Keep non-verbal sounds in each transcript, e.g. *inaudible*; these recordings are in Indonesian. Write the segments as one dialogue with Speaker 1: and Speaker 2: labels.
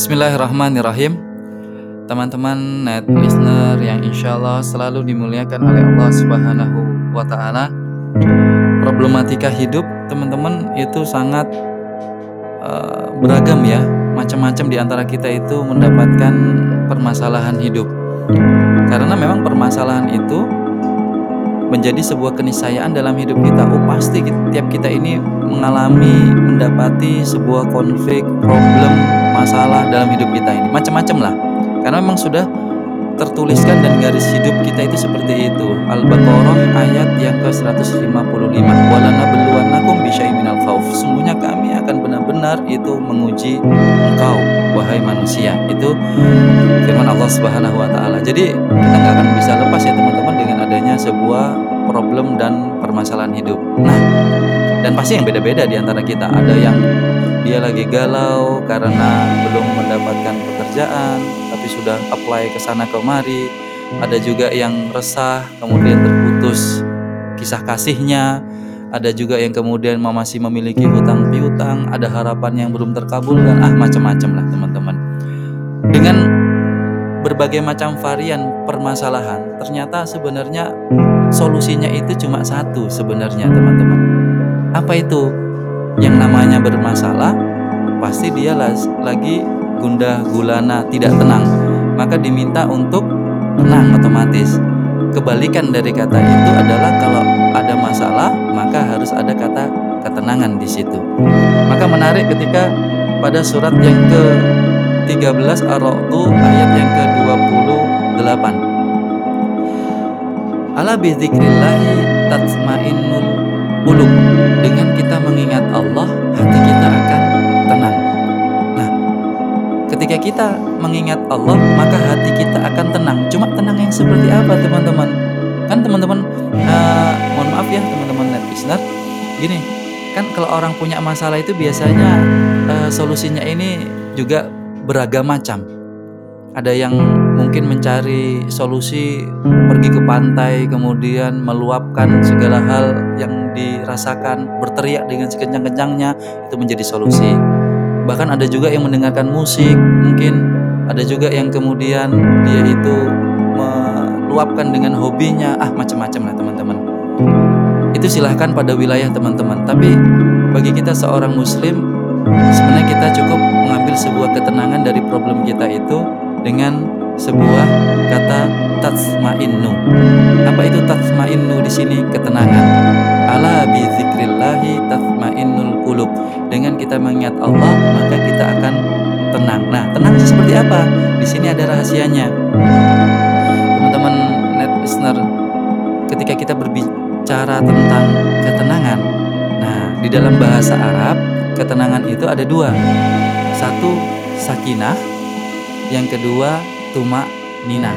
Speaker 1: Bismillahirrahmanirrahim Teman-teman net listener yang insya Allah selalu dimuliakan oleh Allah Subhanahu wa Ta'ala, problematika hidup teman-teman itu sangat uh, beragam ya. Macam-macam di antara kita itu mendapatkan permasalahan hidup, karena memang permasalahan itu menjadi sebuah keniscayaan dalam hidup kita. Oh, pasti tiap kita ini mengalami, mendapati sebuah konflik, problem, masalah dalam hidup kita ini. Macam-macam lah. Karena memang sudah tertuliskan dan garis hidup kita itu seperti itu. Al-Baqarah ayat yang ke-155. Walana beluanakum bisyai minal khauf. Sungguhnya kami akan benar-benar itu menguji engkau wahai manusia. Itu firman Allah Subhanahu wa taala. Jadi kita nggak akan bisa lepas ya teman-teman dengan adanya sebuah problem dan permasalahan hidup. Nah, dan pasti yang beda-beda di antara kita. Ada yang dia lagi galau karena belum mendapatkan pekerjaan tapi sudah apply ke sana kemari. Ada juga yang resah kemudian terputus kisah kasihnya. Ada juga yang kemudian masih memiliki hutang piutang. Ada harapan yang belum terkabulkan. Ah macam-macam lah teman-teman. Dengan berbagai macam varian permasalahan ternyata sebenarnya solusinya itu cuma satu sebenarnya teman-teman. Apa itu? Yang namanya bermasalah pasti dia lagi gundah gulana tidak tenang. Maka diminta untuk tenang otomatis. Kebalikan dari kata itu adalah kalau ada masalah maka harus ada kata ketenangan di situ. Maka menarik ketika pada surat yang ke 13 Ar-Ra'du ayat yang 28 Ala bidzikrillahi tatmainnul qulub. Dengan kita mengingat Allah hati kita akan tenang. Nah ketika kita mengingat Allah maka hati kita akan tenang. Cuma tenang yang seperti apa teman-teman? Kan teman-teman uh, mohon maaf ya teman-teman net listener gini kan kalau orang punya masalah itu biasanya uh, solusinya ini juga beragam macam. Ada yang mungkin mencari solusi pergi ke pantai kemudian meluapkan segala hal yang dirasakan berteriak dengan sekencang-kencangnya itu menjadi solusi. Bahkan ada juga yang mendengarkan musik mungkin ada juga yang kemudian dia itu meluapkan dengan hobinya ah macam-macam lah teman-teman. Itu silahkan pada wilayah teman-teman. Tapi bagi kita seorang muslim sebenarnya kita cukup mengambil sebuah ketenangan dari problem kita itu dengan sebuah kata tatsmainnu. Apa itu tatsmainnu di sini? Ketenangan. Ala bi dzikrillahi tatmainnul qulub. Dengan kita mengingat Allah, maka kita akan tenang. Nah, tenang seperti apa? Di sini ada rahasianya. Teman-teman net listener, ketika kita berbicara tentang ketenangan, nah, di dalam bahasa Arab, ketenangan itu ada dua. Satu, sakinah. Yang kedua, tumak nina.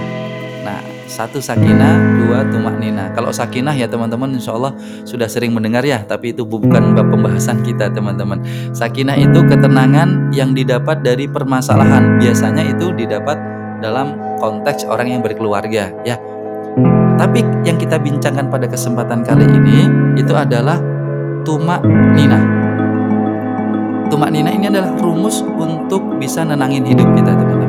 Speaker 1: Nah, satu sakinah, dua tumak nina. Kalau sakinah ya teman-teman insya Allah sudah sering mendengar ya, tapi itu bukan pembahasan kita teman-teman. Sakinah itu ketenangan yang didapat dari permasalahan. Biasanya itu didapat dalam konteks orang yang berkeluarga ya. Tapi yang kita bincangkan pada kesempatan kali ini itu adalah tumak nina. Tumak nina ini adalah rumus untuk bisa nenangin hidup kita teman-teman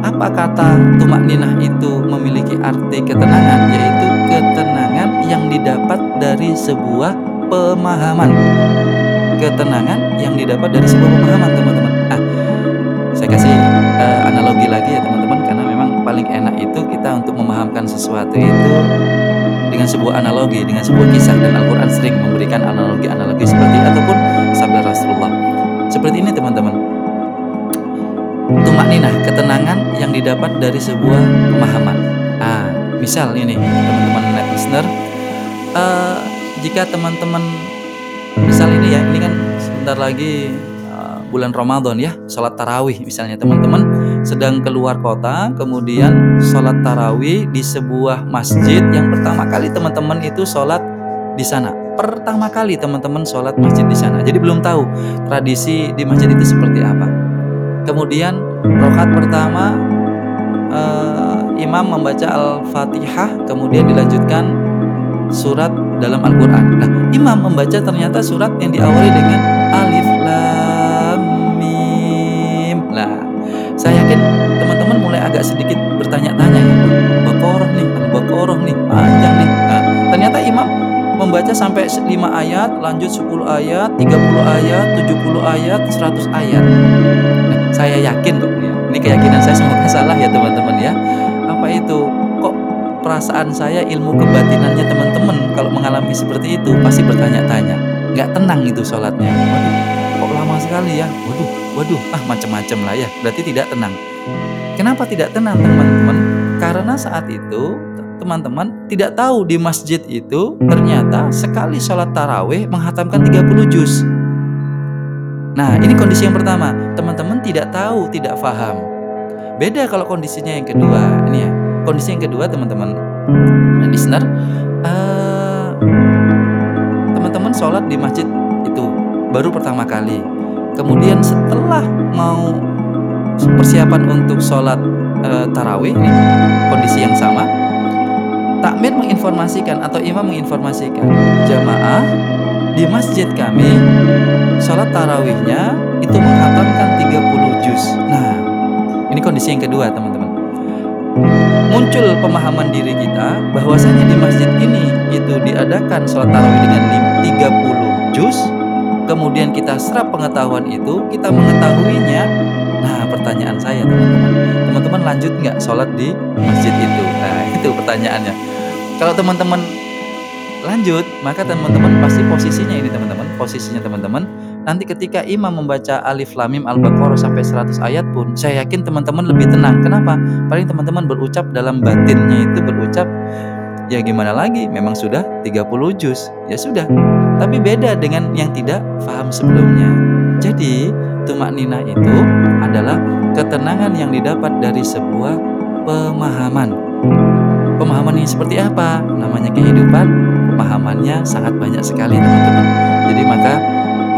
Speaker 1: apa kata tumak ninah itu memiliki arti ketenangan yaitu ketenangan yang didapat dari sebuah pemahaman? Ketenangan yang didapat dari sebuah pemahaman teman-teman. Ah saya kasih uh, analogi lagi ya teman-teman karena memang paling enak itu kita untuk memahamkan sesuatu itu dengan sebuah analogi dengan sebuah kisah dan Al-Quran sering memberikan analogi-analogi seperti ataupun sabda Rasulullah. Seperti ini teman-teman tumak ninah ketenangan yang didapat dari sebuah pemahaman. Ah misal ini teman-teman net listener. Uh, jika teman-teman misal ini ya ini kan sebentar lagi uh, bulan Ramadan ya sholat tarawih misalnya teman-teman. Sedang keluar kota kemudian sholat tarawih di sebuah masjid yang pertama kali teman-teman itu sholat di sana. Pertama kali teman-teman sholat masjid di sana. Jadi belum tahu tradisi di masjid itu seperti apa. Kemudian rokat pertama uh, imam membaca Al-Fatihah, kemudian dilanjutkan surat dalam Al-Quran. Nah, imam membaca ternyata surat yang diawali dengan Alif Lam Mim. Nah, Saya yakin teman-teman mulai agak sedikit bertanya-tanya ya, Baqarah nih, Al-Baqarah nih, panjang nih. Nah, ternyata imam membaca sampai 5 ayat, lanjut 10 ayat, 30 ayat, 70 ayat, 100 ayat. Nah, saya yakin kok. Ini keyakinan saya semoga *laughs* salah ya teman-teman ya. Apa itu? Kok perasaan saya ilmu kebatinannya teman-teman kalau mengalami seperti itu pasti bertanya-tanya. Nggak tenang itu sholatnya. Waduh, kok lama sekali ya? Waduh, waduh, ah macam-macam lah ya. Berarti tidak tenang. Kenapa tidak tenang teman-teman? Karena saat itu teman-teman tidak tahu di masjid itu ternyata sekali sholat taraweh menghatamkan 30 juz. Nah ini kondisi yang pertama, teman-teman tidak tahu, tidak paham. Beda kalau kondisinya yang kedua, ini ya. Kondisi yang kedua teman-teman, listener, uh, teman-teman sholat di masjid itu baru pertama kali. Kemudian setelah mau persiapan untuk sholat uh, tarawih ini kondisi yang sama takmir menginformasikan atau imam menginformasikan jamaah di masjid kami sholat tarawihnya itu menghatamkan 30 juz. Nah ini kondisi yang kedua teman-teman. Muncul pemahaman diri kita bahwasanya di masjid ini itu diadakan sholat tarawih dengan 30 juz. Kemudian kita serap pengetahuan itu kita mengetahuinya. Nah pertanyaan saya teman-teman teman-teman lanjut nggak sholat di masjid itu? Nah itu pertanyaannya. Kalau teman-teman lanjut, maka teman-teman pasti posisinya ini teman-teman, posisinya teman-teman nanti ketika imam membaca alif lamim al-baqarah sampai 100 ayat pun saya yakin teman-teman lebih tenang. Kenapa? Paling teman-teman berucap dalam batinnya itu berucap ya gimana lagi memang sudah 30 juz ya sudah tapi beda dengan yang tidak paham sebelumnya jadi tumak nina itu adalah ketenangan yang didapat dari sebuah pemahaman Pemahaman ini seperti apa? Namanya kehidupan, pemahamannya sangat banyak sekali teman-teman. Jadi maka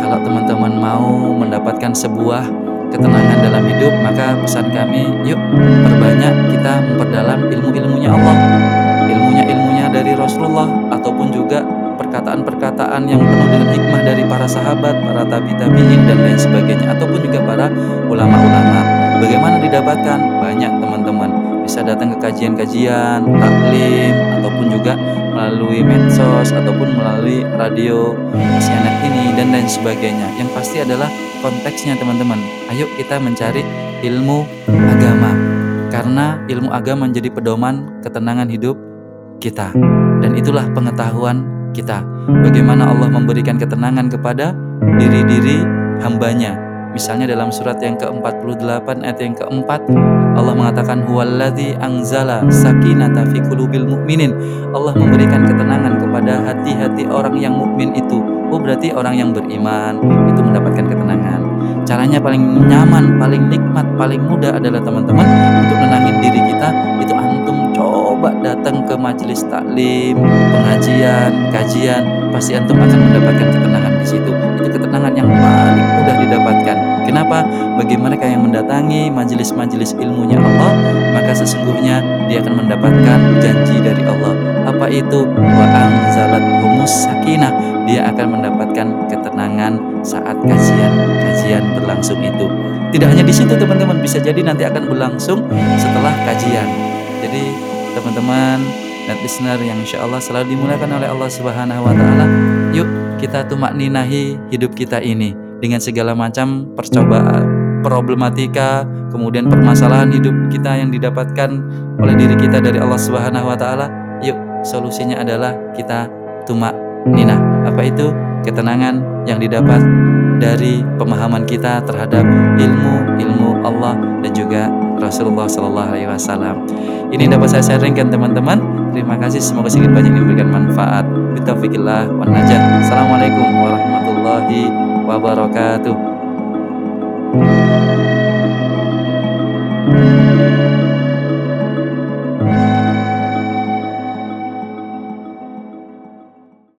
Speaker 1: kalau teman-teman mau mendapatkan sebuah ketenangan dalam hidup, maka pesan kami, yuk perbanyak kita memperdalam ilmu-ilmunya Allah. Ilmunya ilmunya dari Rasulullah ataupun juga perkataan-perkataan yang penuh dengan hikmah dari para sahabat, para tabi-tabiin dan lain sebagainya ataupun juga para ulama-ulama. Bagaimana didapatkan? Banyak teman-teman bisa datang ke kajian-kajian, taklim, ataupun juga melalui medsos, ataupun melalui radio, CNN ini, dan lain sebagainya. Yang pasti adalah konteksnya teman-teman. Ayo kita mencari ilmu agama. Karena ilmu agama menjadi pedoman ketenangan hidup kita. Dan itulah pengetahuan kita. Bagaimana Allah memberikan ketenangan kepada diri-diri hambanya Misalnya dalam surat yang ke-48 ayat yang keempat Allah mengatakan huwallazi anzala sakinata fi qulubil mu'minin. Allah memberikan ketenangan kepada hati-hati orang yang mukmin itu. Oh berarti orang yang beriman itu mendapatkan ketenangan. Caranya paling nyaman, paling nikmat, paling mudah adalah teman-teman untuk menenangin diri kita itu antum coba datang ke majelis taklim, pengajian, kajian, pasti antum akan mendapatkan ketenangan di situ. Itu ketenangan yang paling mudah didapatkan. Kenapa? Bagi mereka yang mendatangi majelis-majelis ilmunya Allah, maka sesungguhnya dia akan mendapatkan janji dari Allah. Apa itu? Wa anzalat humus sakinah. Dia akan mendapatkan ketenangan saat kajian-kajian berlangsung itu. Tidak hanya di situ teman-teman, bisa jadi nanti akan berlangsung setelah kajian. Jadi teman-teman net listener yang insya Allah selalu dimulakan oleh Allah Subhanahu Wa Taala, yuk kita tumak ninahi hidup kita ini dengan segala macam percobaan, problematika, kemudian permasalahan hidup kita yang didapatkan oleh diri kita dari Allah Subhanahu wa taala, yuk solusinya adalah kita tumak nina. Apa itu? Ketenangan yang didapat dari pemahaman kita terhadap ilmu-ilmu Allah dan juga Rasulullah Sallallahu Alaihi Wasallam. Ini dapat saya sharingkan teman-teman. Terima kasih, semoga sedikit banyak diberikan manfaat. Bitafikillah wa najah. Assalamualaikum warahmatullahi wabarakatuh.